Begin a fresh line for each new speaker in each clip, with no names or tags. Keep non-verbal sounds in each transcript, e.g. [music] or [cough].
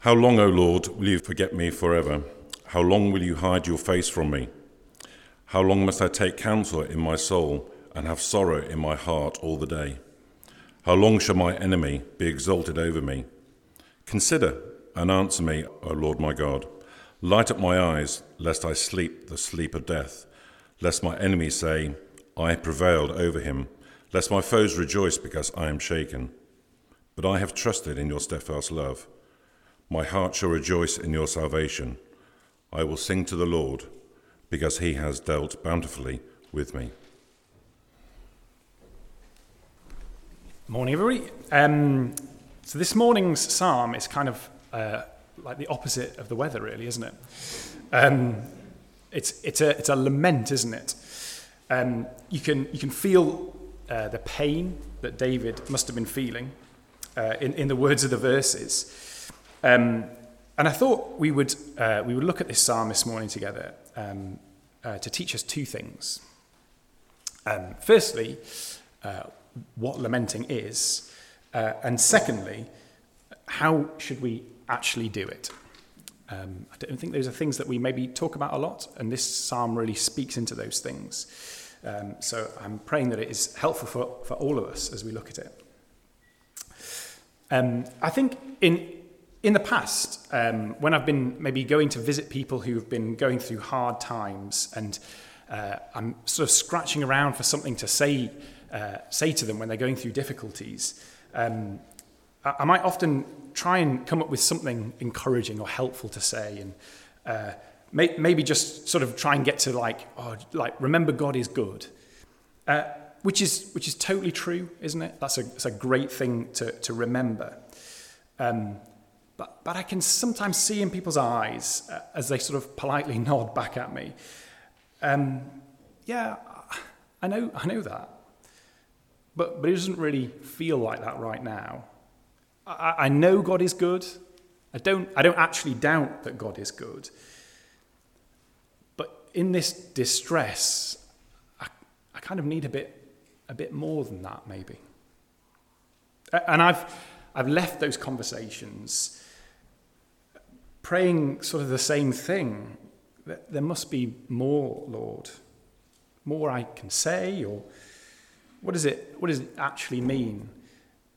How long, O Lord, will you forget me forever? How long will you hide your face from me? How long must I take counsel in my soul and have sorrow in my heart all the day? How long shall my enemy be exalted over me? Consider and answer me, O Lord my God. Light up my eyes, lest I sleep the sleep of death, lest my enemies say, I prevailed over him, lest my foes rejoice because I am shaken. But I have trusted in your steadfast love. My heart shall rejoice in your salvation. I will sing to the Lord, because he has dealt bountifully with me.
Morning, everybody. Um, so this morning's psalm is kind of uh, like the opposite of the weather, really, isn't it? Um, it's, it's, a, it's a lament, isn't it? Um, you, can, you can feel uh, the pain that David must have been feeling uh, in, in the words of the verses. Um, and I thought we would, uh, we would look at this psalm this morning together um, uh, to teach us two things. Um, firstly, uh, what lamenting is, uh, and secondly, how should we actually do it? Um, I don't think those are things that we maybe talk about a lot, and this psalm really speaks into those things. Um, so I'm praying that it is helpful for, for all of us as we look at it. Um, I think in, in the past, um, when I've been maybe going to visit people who have been going through hard times, and uh, I'm sort of scratching around for something to say, uh, say to them when they're going through difficulties, um, I, I might often try and come up with something encouraging or helpful to say, and uh, may, maybe just sort of try and get to like, oh, like remember God is good, uh, which is which is totally true, isn't it? That's a, that's a great thing to to remember. Um, but, but I can sometimes see in people's eyes uh, as they sort of politely [laughs] nod back at me. Um, yeah, I know, I know that. But, but it doesn't really feel like that right now. I, I know God is good. I don't, I don't actually doubt that God is good. But in this distress, I, I kind of need a bit, a bit more than that, maybe. And I've, I've left those conversations praying sort of the same thing. There must be more, Lord. More I can say, or what, is it, what does it actually mean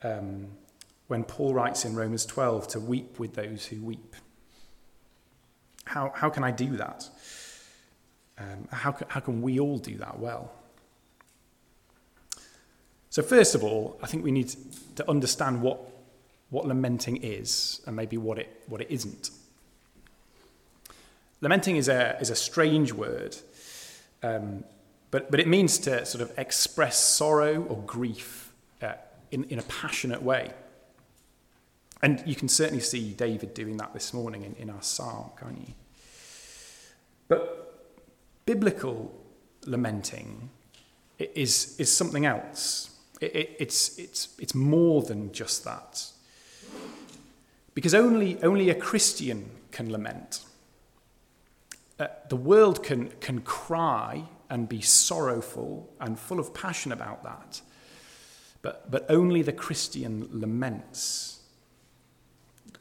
um, when Paul writes in Romans 12 to weep with those who weep? How, how can I do that? Um, how, can, how can we all do that well? So, first of all, I think we need to understand what, what lamenting is and maybe what it, what it isn't. Lamenting is a, is a strange word, um, but, but it means to sort of express sorrow or grief uh, in, in a passionate way. And you can certainly see David doing that this morning in, in our psalm, can't you? But biblical lamenting is, is something else. It, it, it's, it's, it's more than just that. Because only, only a Christian can lament uh, the world can, can cry and be sorrowful and full of passion about that, but, but only the Christian laments.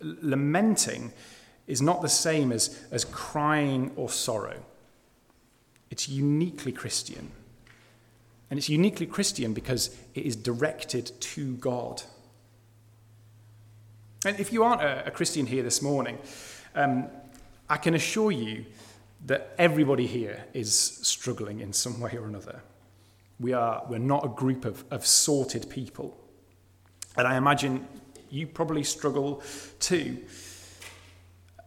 Lamenting is not the same as, as crying or sorrow. It's uniquely Christian. And it's uniquely Christian because it is directed to God. And if you aren't a, a Christian here this morning, um, I can assure you that everybody here is struggling in some way or another. We are, we're not a group of, of sorted people. And I imagine you probably struggle too.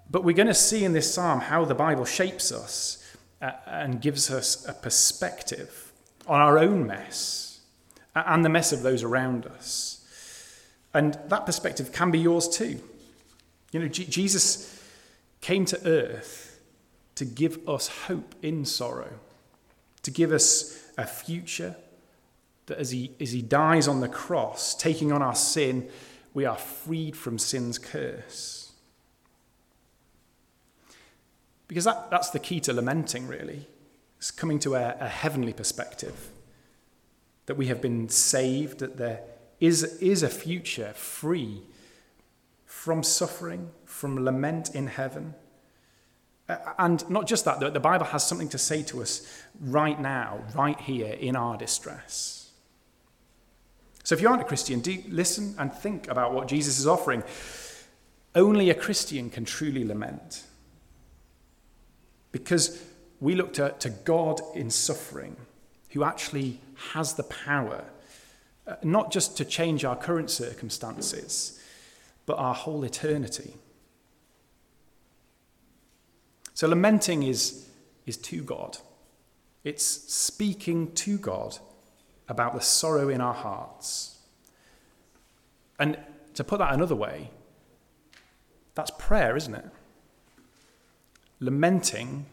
But we're going to see in this psalm how the Bible shapes us uh, and gives us a perspective on our own mess and the mess of those around us. And that perspective can be yours too. You know, Jesus came to earth to give us hope in sorrow, to give us a future that as he, as he dies on the cross, taking on our sin, we are freed from sin's curse. Because that, that's the key to lamenting, really. It's coming to a, a heavenly perspective that we have been saved, that there is, is a future free from suffering, from lament in heaven. And not just that, the Bible has something to say to us right now, right here in our distress. So if you aren't a Christian, do listen and think about what Jesus is offering. Only a Christian can truly lament. Because we look to, to God in suffering, who actually has the power, uh, not just to change our current circumstances, but our whole eternity. So lamenting is, is to God. It's speaking to God about the sorrow in our hearts. And to put that another way, that's prayer, isn't it? Lamenting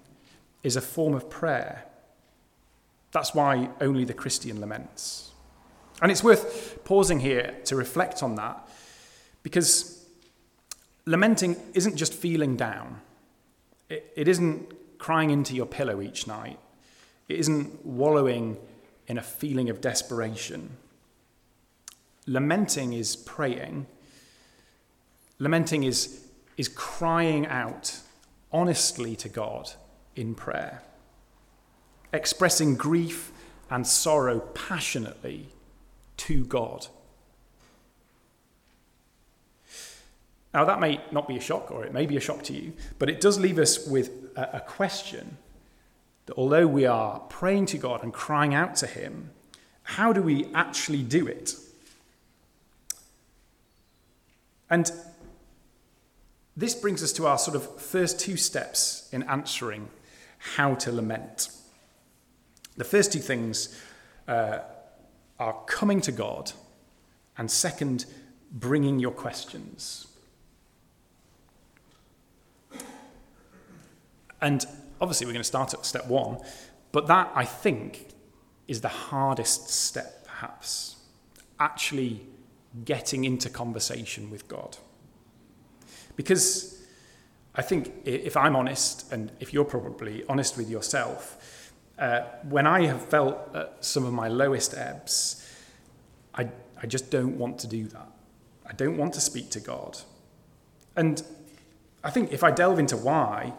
is a form of prayer. That's why only the Christian laments. And it's worth pausing here to reflect on that because lamenting isn't just feeling down, it, it isn't crying into your pillow each night, it isn't wallowing in a feeling of desperation. Lamenting is praying. Lamenting is, is crying out honestly to God in prayer, expressing grief and sorrow passionately to God. Now, that may not be a shock, or it may be a shock to you, but it does leave us with a, a question that although we are praying to God and crying out to Him, how do we actually do it? And this brings us to our sort of first two steps in answering how to lament. The first two things uh, are coming to God, and second, bringing your questions. And obviously, we're going to start at step one, but that, I think, is the hardest step, perhaps. Actually getting into conversation with God. Because I think if I'm honest, and if you're probably honest with yourself, uh, when I have felt some of my lowest ebbs, I, I just don't want to do that. I don't want to speak to God. And I think if I delve into why,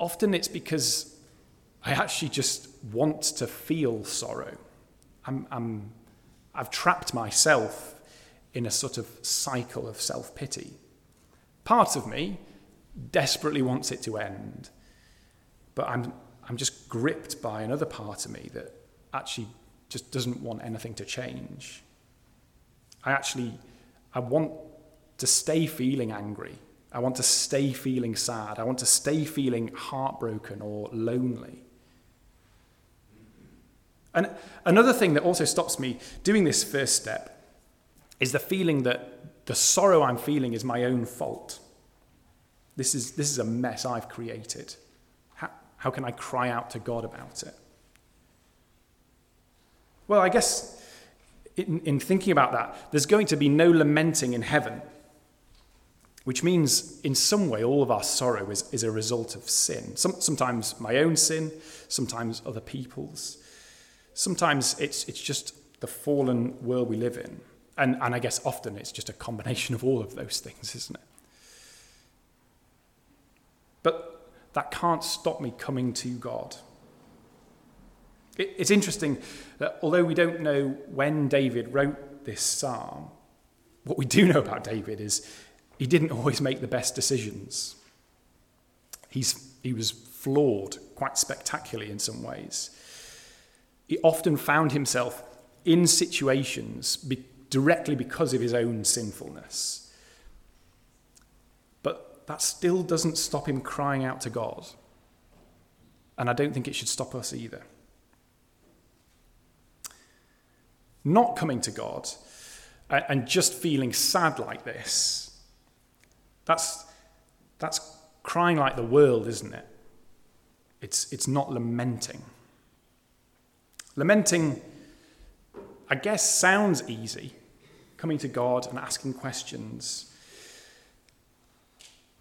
often it's because I actually just want to feel sorrow. I'm, I'm, I've trapped myself in a sort of cycle of self pity. Part of me desperately wants it to end, but I'm, I'm just gripped by another part of me that actually just doesn't want anything to change. I actually, I want to stay feeling angry. I want to stay feeling sad. I want to stay feeling heartbroken or lonely. And another thing that also stops me doing this first step is the feeling that the sorrow I'm feeling is my own fault. This is, this is a mess I've created. How, how can I cry out to God about it? Well, I guess in, in thinking about that, there's going to be no lamenting in heaven, which means in some way all of our sorrow is, is a result of sin. Some, sometimes my own sin, sometimes other people's. Sometimes it's, it's just the fallen world we live in. And, and I guess often it's just a combination of all of those things, isn't it? But that can't stop me coming to God. It, it's interesting that although we don't know when David wrote this psalm, what we do know about David is he didn't always make the best decisions. He's, he was flawed quite spectacularly in some ways. He often found himself in situations be, directly because of his own sinfulness. But that still doesn't stop him crying out to God. And I don't think it should stop us either. Not coming to God and just feeling sad like this, that's, that's crying like the world, isn't it? It's, it's not lamenting. Lamenting, I guess, sounds easy, coming to God and asking questions.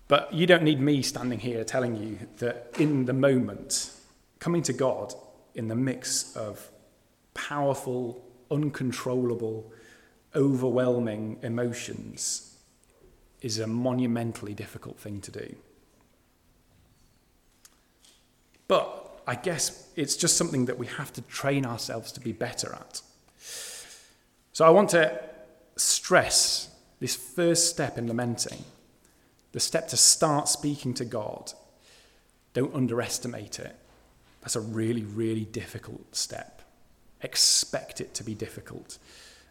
But you don't need me standing here telling you that in the moment, coming to God in the mix of powerful, uncontrollable, overwhelming emotions is a monumentally difficult thing to do. But I guess it's just something that we have to train ourselves to be better at. So I want to stress this first step in lamenting, the step to start speaking to God. Don't underestimate it. That's a really, really difficult step. Expect it to be difficult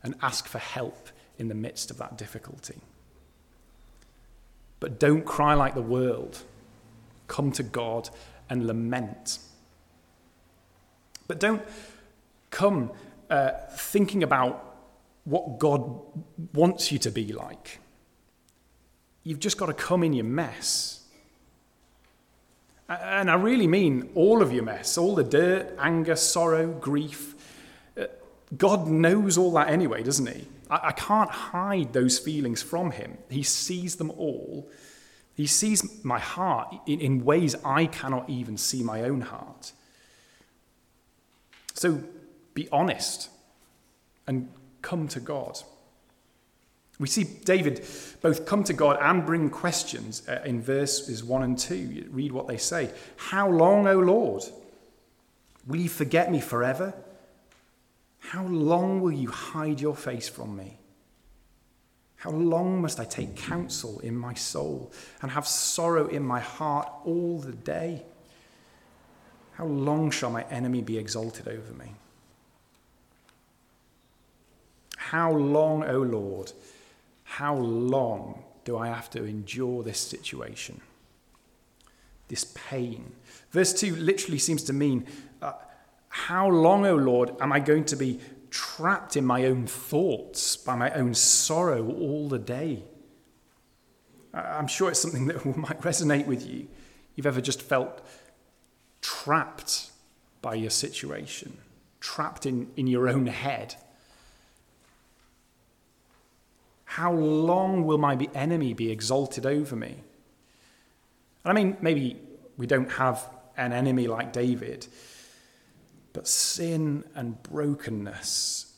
and ask for help in the midst of that difficulty. But don't cry like the world. Come to God and lament. But don't come uh, thinking about what God wants you to be like. You've just got to come in your mess. And I really mean all of your mess, all the dirt, anger, sorrow, grief. Uh, God knows all that anyway, doesn't He? I, can't hide those feelings from Him. He sees them all. He sees my heart in, in ways I cannot even see my own heart. So be honest and come to God. We see David both come to God and bring questions uh, in verses 1 and 2. You read what they say. How long, O Lord? Will you forget me forever? How long will you hide your face from me? How long must I take counsel in my soul and have sorrow in my heart all the day? How long shall my enemy be exalted over me? How long, O Lord, how long do I have to endure this situation? This pain. Verse 2 literally seems to mean, uh, How long, O Lord, am I going to be trapped in my own thoughts, by my own sorrow all the day? I'm sure it's something [laughs] that might resonate with you. You've ever just felt trapped by your situation, trapped in, in your own head. How long will my enemy be exalted over me? And I mean, maybe we don't have an enemy like David, but sin and brokenness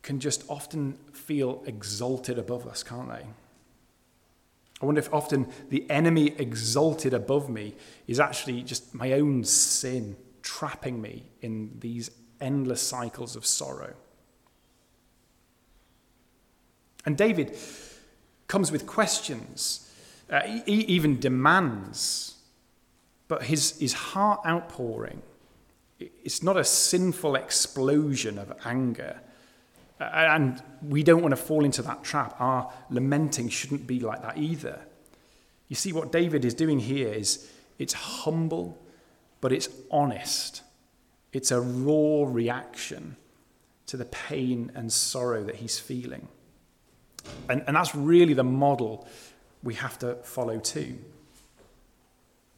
can just often feel exalted above us, can't they? I wonder if often the enemy exalted above me is actually just my own sin trapping me in these endless cycles of sorrow. And David comes with questions, uh, he even demands, but his, his heart outpouring, it's not a sinful explosion of anger. And we don't want to fall into that trap. Our lamenting shouldn't be like that either. You see, what David is doing here is it's humble, but it's honest. It's a raw reaction to the pain and sorrow that he's feeling. And, and that's really the model we have to follow too.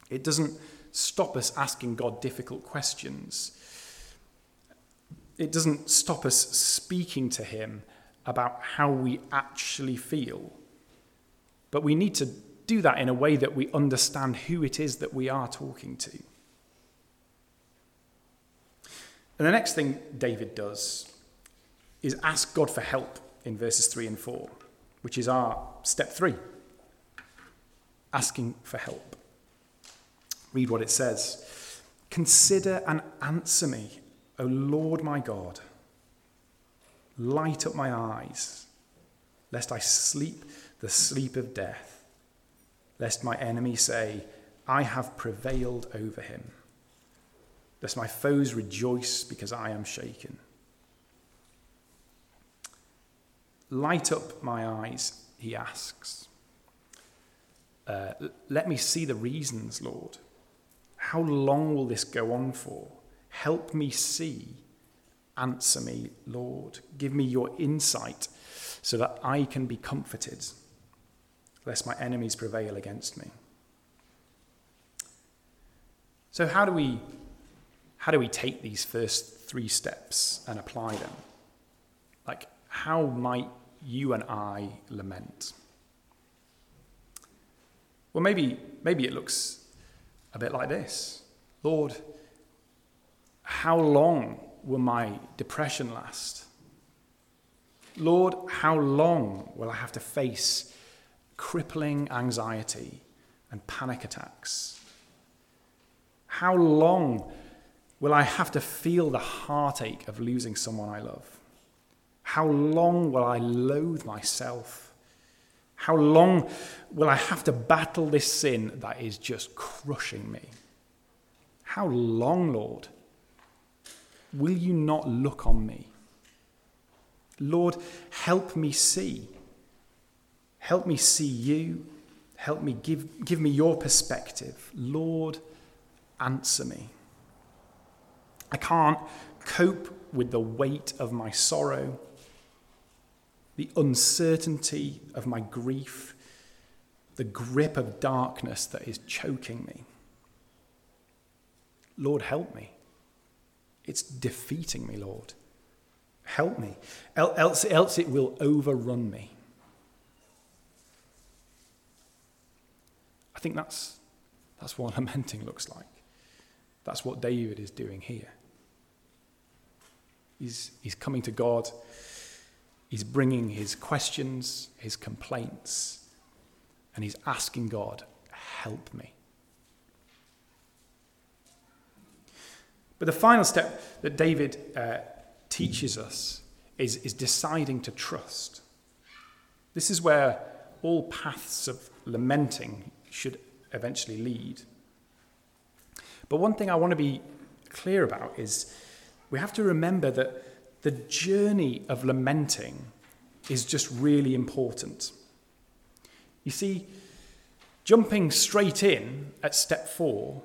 It doesn't stop us asking God difficult questions. It doesn't stop us speaking to Him about how we actually feel. But we need to do that in a way that we understand who it is that we are talking to. And the next thing David does is ask God for help in verses 3 and 4, which is our step 3 asking for help. Read what it says Consider and answer me, O Lord my God. Light up my eyes, lest I sleep the sleep of death, lest my enemy say, I have prevailed over him, lest my foes rejoice because I am shaken. Light up my eyes, he asks. Uh, let me see the reasons, Lord. How long will this go on for? Help me see. Answer me, Lord. Give me your insight so that I can be comforted, lest my enemies prevail against me. So, how do we, how do we take these first three steps and apply them? Like, how might you and I lament? Well, maybe, maybe it looks a bit like this Lord, how long will my depression last? Lord, how long will I have to face crippling anxiety, and panic attacks? How long will I have to feel the heartache of losing someone I love? How long will I loathe myself? How long will I have to battle this sin that is just crushing me? How long, Lord? Will you not look on me? Lord, help me see. Help me see you. Help me give, give me your perspective. Lord, answer me. I can't cope with the weight of my sorrow, the uncertainty of my grief, the grip of darkness that is choking me. Lord, help me. It's defeating me, Lord. Help me, else, else it will overrun me. I think that's, that's what [laughs] lamenting looks like. That's what David is doing here. He's, he's coming to God, he's bringing his questions, his complaints, and he's asking God, help me. But the final step that David uh, teaches us is, is deciding to trust. This is where all paths of lamenting should eventually lead. But one thing I want to be clear about is we have to remember that the journey of lamenting is just really important. You see, jumping straight in at step four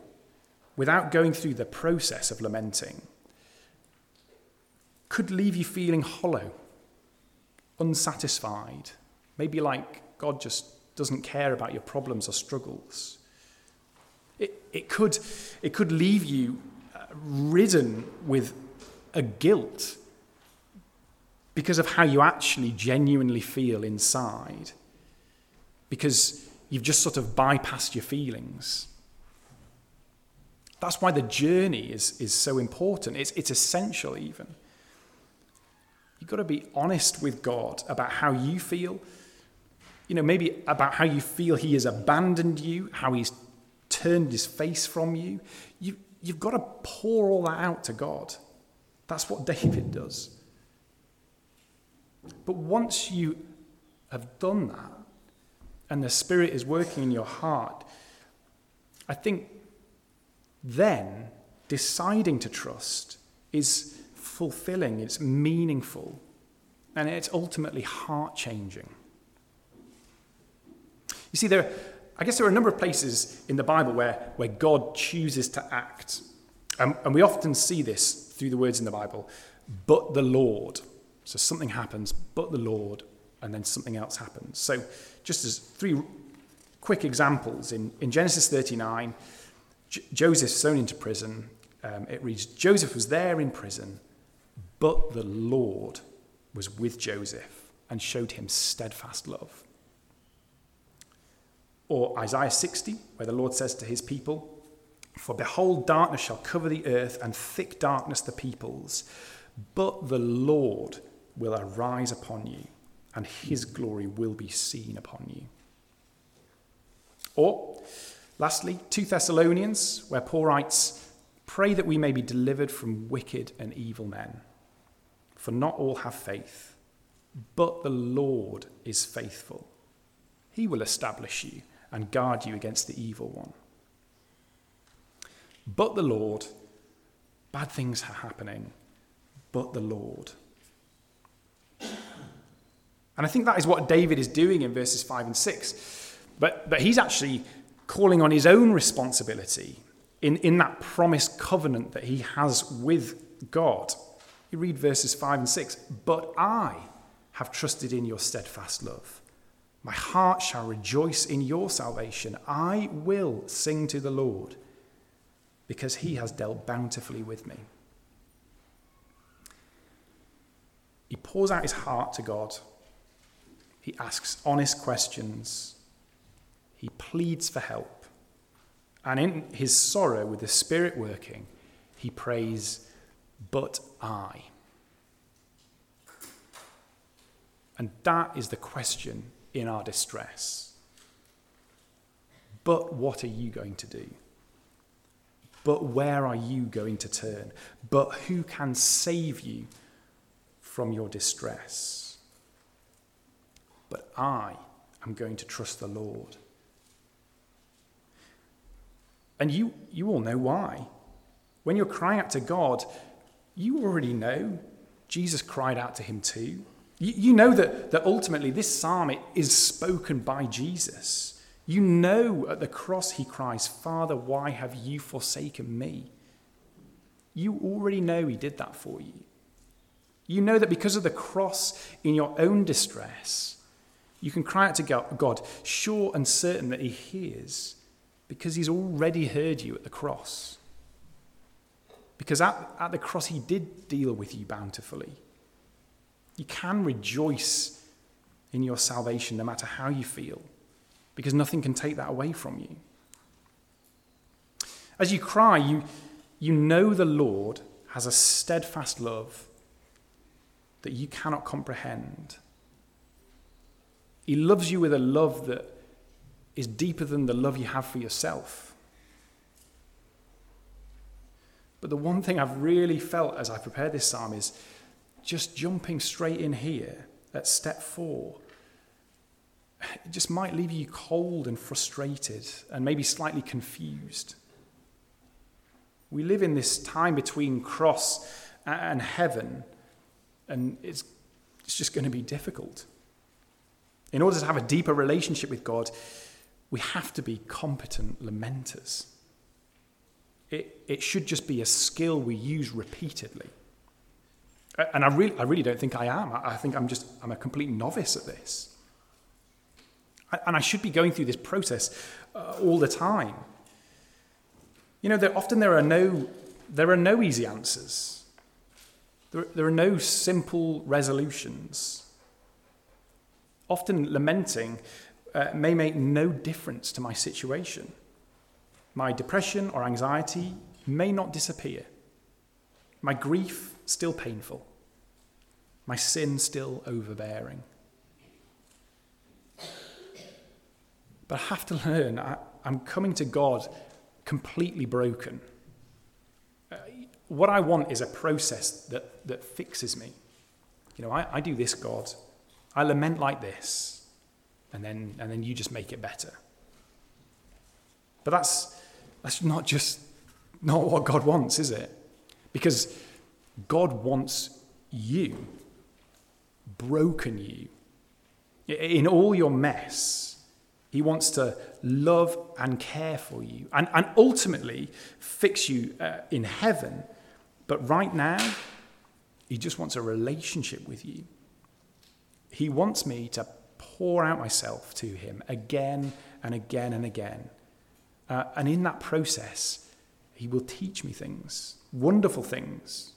without going through the process of lamenting could leave you feeling hollow, unsatisfied, maybe like God just doesn't care about your problems or struggles. It, it, could, it could leave you uh, ridden with a guilt because of how you actually genuinely feel inside, because you've just sort of bypassed your feelings. That's why the journey is, is so important. It's, it's essential, even. You've got to be honest with God about how you feel. You know, maybe about how you feel He has abandoned you, how He's turned His face from you. you you've got to pour all that out to God. That's what [laughs] David does. But once you have done that, and the Spirit is working in your heart, I think then deciding to trust is fulfilling, it's meaningful, and it's ultimately heart changing. You see, there, I guess there are a number of places in the Bible where, where God chooses to act. Um, and we often see this through the words in the Bible, but the Lord. So something happens, but the Lord, and then something else happens. So, just as three quick examples in, in Genesis 39, J- Joseph's thrown into prison. Um, it reads Joseph was there in prison, but the Lord was with Joseph and showed him steadfast love. Or Isaiah 60, where the Lord says to his people, For behold, darkness shall cover the earth, and thick darkness the peoples, but the Lord will arise upon you, and his glory will be seen upon you. Or Lastly, 2 Thessalonians, where Paul writes, Pray that we may be delivered from wicked and evil men. For not all have faith, but the Lord is faithful. He will establish you and guard you against the evil one. But the Lord, bad things are happening, but the Lord. And I think that is what David is doing in verses 5 and 6. But, but he's actually calling on his own responsibility in, in that promised covenant that he has with God. You read verses 5 and 6 But I have trusted in your steadfast love. My heart shall rejoice in your salvation. I will sing to the Lord because he has dealt bountifully with me. He pours out his heart to God. He asks honest questions he pleads for help. And in his sorrow, with the Spirit working, he prays, But I. And that is the question in our distress. But what are you going to do? But where are you going to turn? But who can save you from your distress? But I am going to trust the Lord. And you, you all know why. When you're crying out to God, you already know Jesus cried out to him too. You, you know that, that ultimately this psalm is spoken by Jesus. You know at the cross he cries, Father, why have you forsaken me? You already know he did that for you. You know that because of the cross in your own distress, you can cry out to God, sure and certain that he hears, because he's already heard you at the cross. Because at, at the cross, he did deal with you bountifully. You can rejoice in your salvation no matter how you feel, because nothing can take that away from you. As you cry, you, you know the Lord has a steadfast love that you cannot comprehend. He loves you with a love that is deeper than the love you have for yourself. But the one thing I've really felt as I prepared this psalm is just jumping straight in here at step four. It just might leave you cold and frustrated and maybe slightly confused. We live in this time between cross and heaven, and it's, it's just going to be difficult. In order to have a deeper relationship with God, we have to be competent lamenters. It, it should just be a skill we use repeatedly. And I really, I really don't think I am. I think I'm just, I'm a complete novice at this. And I should be going through this process uh, all the time. You know, there, often there are no, there are no easy answers. There, there are no simple resolutions. Often lamenting uh, may make no difference to my situation. My depression or anxiety may not disappear. My grief still painful. My sin still overbearing. But I have to learn, I, am coming to God completely broken. What I want is a process that, that fixes me. You know, I, I do this, God. I lament like this, and then, and then you just make it better. But that's, that's not just not what God wants, is it? Because God wants you, broken you. In all your mess, He wants to love and care for you and, and ultimately fix you uh, in heaven. But right now, He just wants a relationship with you. He wants me to pour out myself to Him again and again and again uh, and in that process, he will teach me things, wonderful things.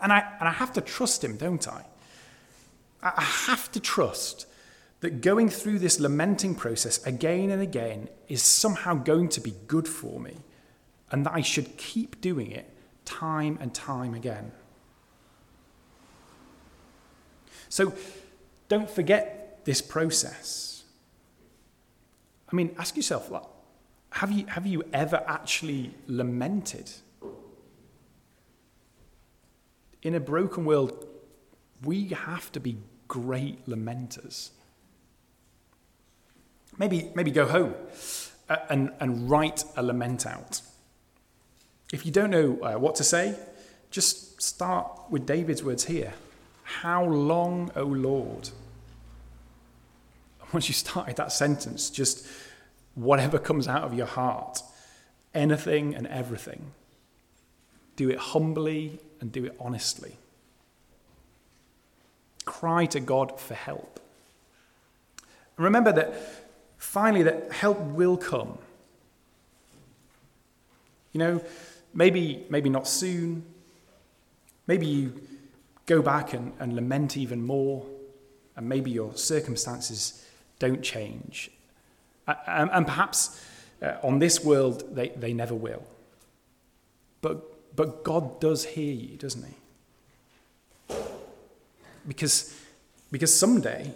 And I, and I have to trust him, don't I? I have to trust that going through this lamenting process again and again is somehow going to be good for me, and that I should keep doing it time and time again. So don't forget this process. I mean, ask yourself, like, have you, have you ever actually lamented? In a broken world, we have to be great lamenters. Maybe, maybe go home uh, and, and write a lament out. If you don't know uh, what to say, just start with David's words here How long, O Lord? [laughs] Once you started that sentence, just whatever comes out of your heart, anything and everything. Do it humbly and do it honestly. Cry to God for help. remember that finally that help will come. You know, maybe maybe not soon. Maybe you go back and, and lament even more, and maybe your circumstances don't change and, and perhaps uh, on this world, they, they never will. But, but God does hear you, doesn't He? Because, because someday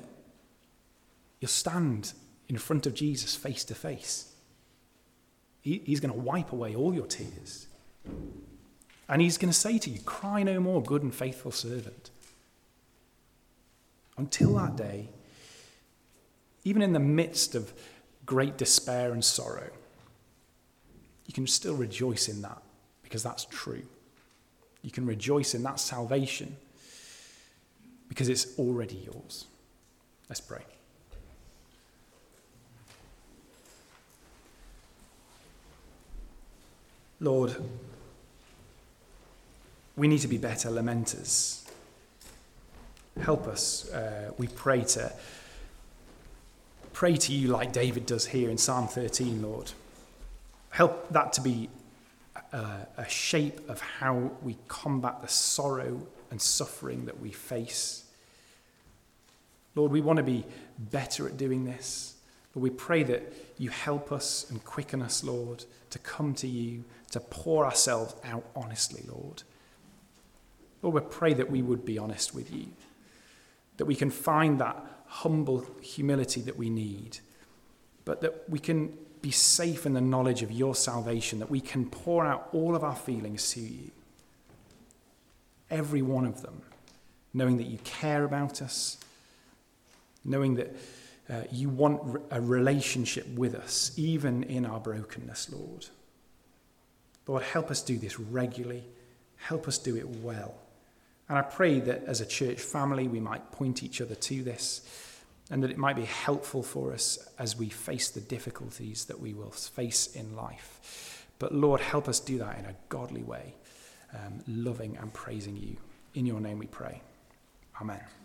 you'll stand in front of Jesus face to face. He's going to wipe away all your tears. And he's going to say to you, Cry no more, good and faithful servant. Until that day, even in the midst of great despair and sorrow, you can still rejoice in that because that's true. You can rejoice in that salvation because it's already yours. Let's pray. Lord, we need to be better lamenters. Help us, uh, we pray to pray to you like David does here in Psalm 13, Lord. Help that to be a, a shape of how we combat the sorrow and suffering that we face. Lord, we want to be better at doing this. But we pray that you help us and quicken us, Lord, to come to you, to pour ourselves out honestly, Lord. Lord, we pray that we would be honest with you, that we can find that humble humility that we need, but that we can be safe in the knowledge of your salvation, that we can pour out all of our feelings to you, every one of them, knowing that you care about us, knowing that uh, you want a relationship with us, even in our brokenness, Lord. Lord, help us do this regularly. Help us do it well. And I pray that as a church family, we might point each other to this and that it might be helpful for us as we face the difficulties that we will face in life. But Lord, help us do that in a godly way, um, loving and praising you. In your name we pray. Amen.